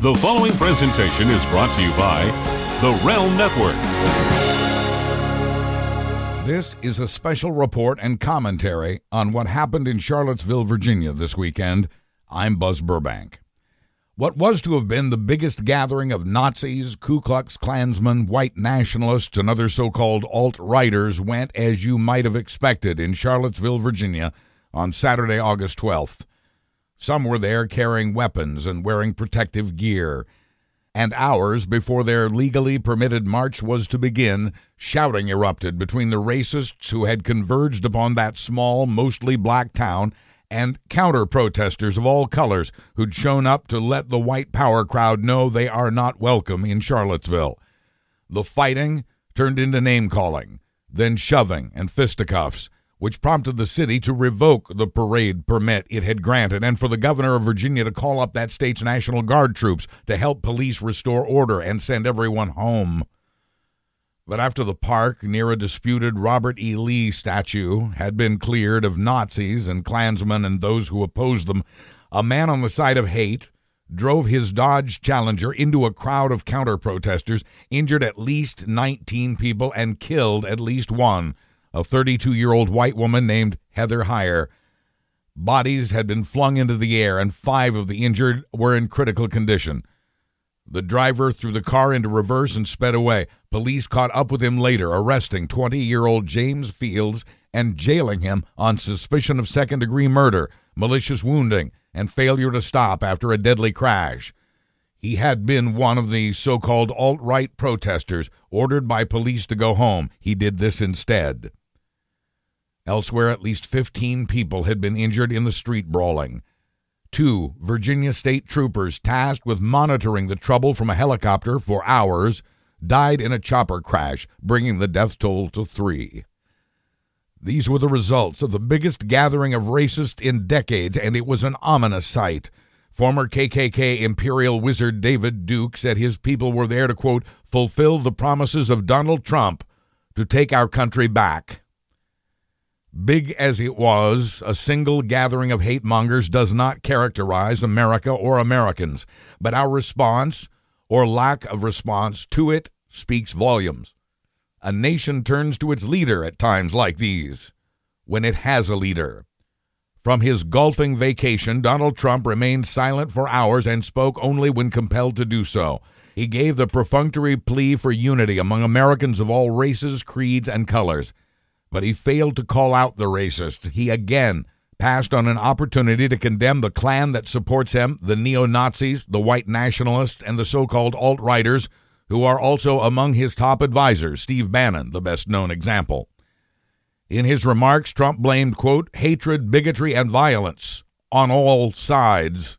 The following presentation is brought to you by the Realm Network. This is a special report and commentary on what happened in Charlottesville, Virginia this weekend. I'm Buzz Burbank. What was to have been the biggest gathering of Nazis, Ku Klux Klansmen, white nationalists, and other so called alt righters went as you might have expected in Charlottesville, Virginia on Saturday, August 12th. Some were there carrying weapons and wearing protective gear. And hours before their legally permitted march was to begin, shouting erupted between the racists who had converged upon that small, mostly black town and counter protesters of all colors who'd shown up to let the white power crowd know they are not welcome in Charlottesville. The fighting turned into name calling, then shoving and fisticuffs which prompted the city to revoke the parade permit it had granted and for the governor of Virginia to call up that state's National Guard troops to help police restore order and send everyone home. But after the park near a disputed Robert E. Lee statue had been cleared of Nazis and Klansmen and those who opposed them, a man on the side of hate drove his Dodge Challenger into a crowd of counter protesters, injured at least 19 people, and killed at least one a 32 year old white woman named Heather Heyer. Bodies had been flung into the air, and five of the injured were in critical condition. The driver threw the car into reverse and sped away. Police caught up with him later, arresting 20 year old James Fields and jailing him on suspicion of second degree murder, malicious wounding, and failure to stop after a deadly crash. He had been one of the so called alt right protesters ordered by police to go home. He did this instead. Elsewhere, at least 15 people had been injured in the street brawling. Two Virginia state troopers tasked with monitoring the trouble from a helicopter for hours died in a chopper crash, bringing the death toll to three. These were the results of the biggest gathering of racists in decades, and it was an ominous sight. Former KKK Imperial Wizard David Duke said his people were there to, quote, fulfill the promises of Donald Trump to take our country back. Big as it was, a single gathering of hate mongers does not characterize America or Americans, but our response, or lack of response to it, speaks volumes. A nation turns to its leader at times like these, when it has a leader. From his golfing vacation, Donald Trump remained silent for hours and spoke only when compelled to do so. He gave the perfunctory plea for unity among Americans of all races, creeds, and colors but he failed to call out the racists. He again passed on an opportunity to condemn the Klan that supports him, the neo Nazis, the white nationalists, and the so called alt righters, who are also among his top advisors, Steve Bannon, the best known example. In his remarks, Trump blamed, quote, hatred, bigotry, and violence on all sides.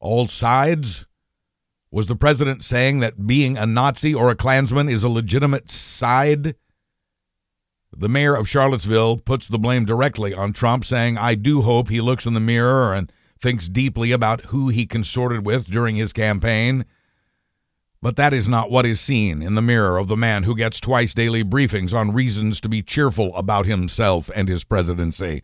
All sides? Was the president saying that being a Nazi or a Klansman is a legitimate side? The mayor of Charlottesville puts the blame directly on Trump, saying, I do hope he looks in the mirror and thinks deeply about who he consorted with during his campaign. But that is not what is seen in the mirror of the man who gets twice daily briefings on reasons to be cheerful about himself and his presidency.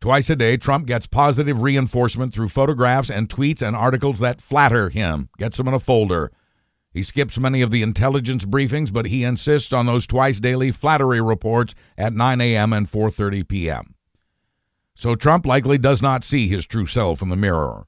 Twice a day, Trump gets positive reinforcement through photographs and tweets and articles that flatter him, gets them in a folder. He skips many of the intelligence briefings, but he insists on those twice daily flattery reports at 9 a.m. and 4:30 p.m. So Trump likely does not see his true self in the mirror.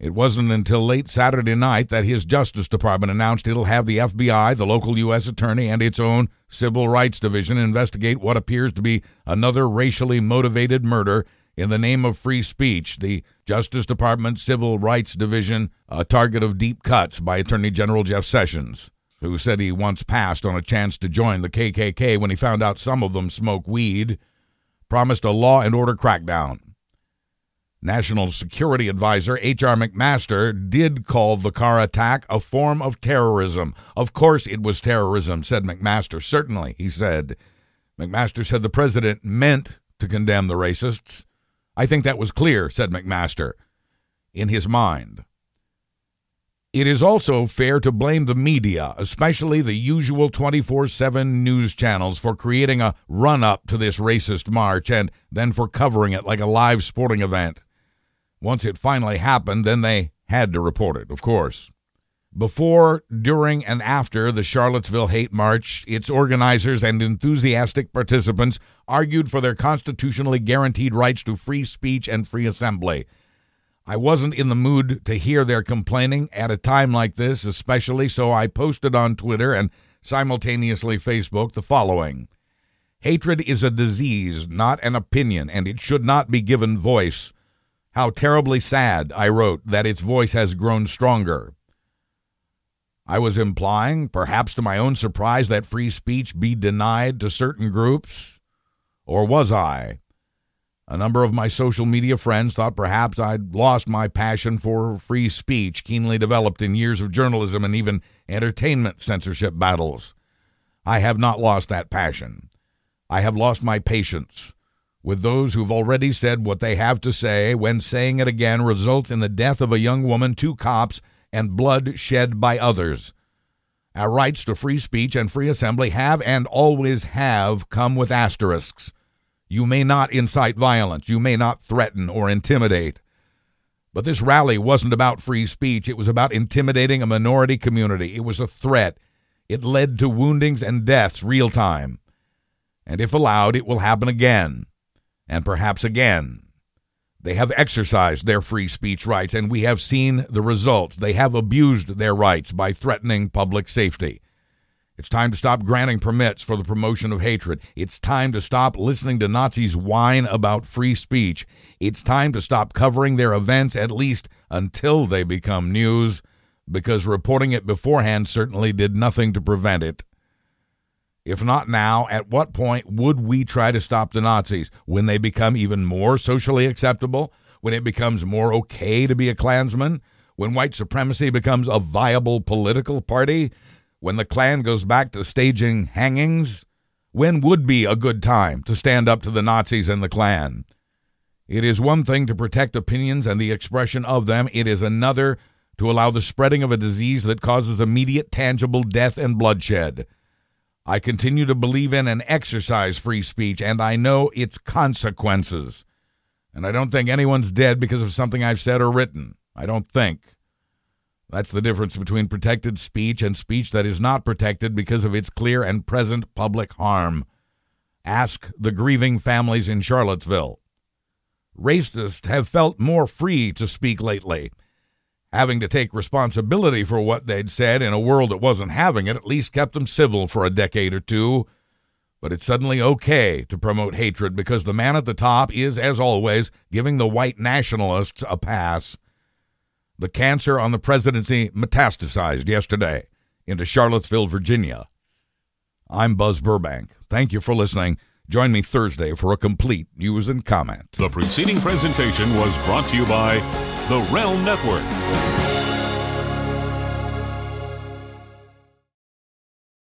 It wasn't until late Saturday night that his Justice Department announced it'll have the FBI, the local U.S. attorney, and its own Civil Rights Division investigate what appears to be another racially motivated murder in the name of free speech, the Justice Department Civil Rights Division, a target of deep cuts by Attorney General Jeff Sessions, who said he once passed on a chance to join the KKK when he found out some of them smoke weed, promised a law and order crackdown. National Security Advisor H.R. McMaster did call the car attack a form of terrorism. Of course it was terrorism, said McMaster. Certainly, he said. McMaster said the president meant to condemn the racists. I think that was clear, said McMaster, in his mind. It is also fair to blame the media, especially the usual 24 7 news channels, for creating a run up to this racist march and then for covering it like a live sporting event. Once it finally happened, then they Had to report it, of course. Before, during, and after the Charlottesville Hate March, its organizers and enthusiastic participants argued for their constitutionally guaranteed rights to free speech and free assembly. I wasn't in the mood to hear their complaining at a time like this, especially, so I posted on Twitter and simultaneously Facebook the following Hatred is a disease, not an opinion, and it should not be given voice. How terribly sad, I wrote, that its voice has grown stronger. I was implying, perhaps to my own surprise, that free speech be denied to certain groups. Or was I? A number of my social media friends thought perhaps I'd lost my passion for free speech, keenly developed in years of journalism and even entertainment censorship battles. I have not lost that passion. I have lost my patience with those who've already said what they have to say when saying it again results in the death of a young woman, two cops, and blood shed by others. Our rights to free speech and free assembly have and always have come with asterisks. You may not incite violence, you may not threaten or intimidate. But this rally wasn't about free speech, it was about intimidating a minority community. It was a threat. It led to woundings and deaths real time. And if allowed, it will happen again, and perhaps again they have exercised their free speech rights, and we have seen the results. They have abused their rights by threatening public safety. It's time to stop granting permits for the promotion of hatred. It's time to stop listening to Nazis whine about free speech. It's time to stop covering their events, at least until they become news, because reporting it beforehand certainly did nothing to prevent it. If not now, at what point would we try to stop the Nazis? When they become even more socially acceptable? When it becomes more okay to be a Klansman? When white supremacy becomes a viable political party? When the Klan goes back to staging hangings? When would be a good time to stand up to the Nazis and the Klan? It is one thing to protect opinions and the expression of them, it is another to allow the spreading of a disease that causes immediate, tangible death and bloodshed. I continue to believe in and exercise free speech, and I know its consequences. And I don't think anyone's dead because of something I've said or written. I don't think. That's the difference between protected speech and speech that is not protected because of its clear and present public harm. Ask the grieving families in Charlottesville. Racists have felt more free to speak lately having to take responsibility for what they'd said in a world that wasn't having it at least kept them civil for a decade or two. But it's suddenly okay to promote hatred because the man at the top is, as always, giving the white nationalists a pass. The cancer on the presidency metastasized yesterday into Charlottesville, Virginia. I'm Buzz Burbank. Thank you for listening. Join me Thursday for a complete news and comment. The preceding presentation was brought to you by the Realm Network.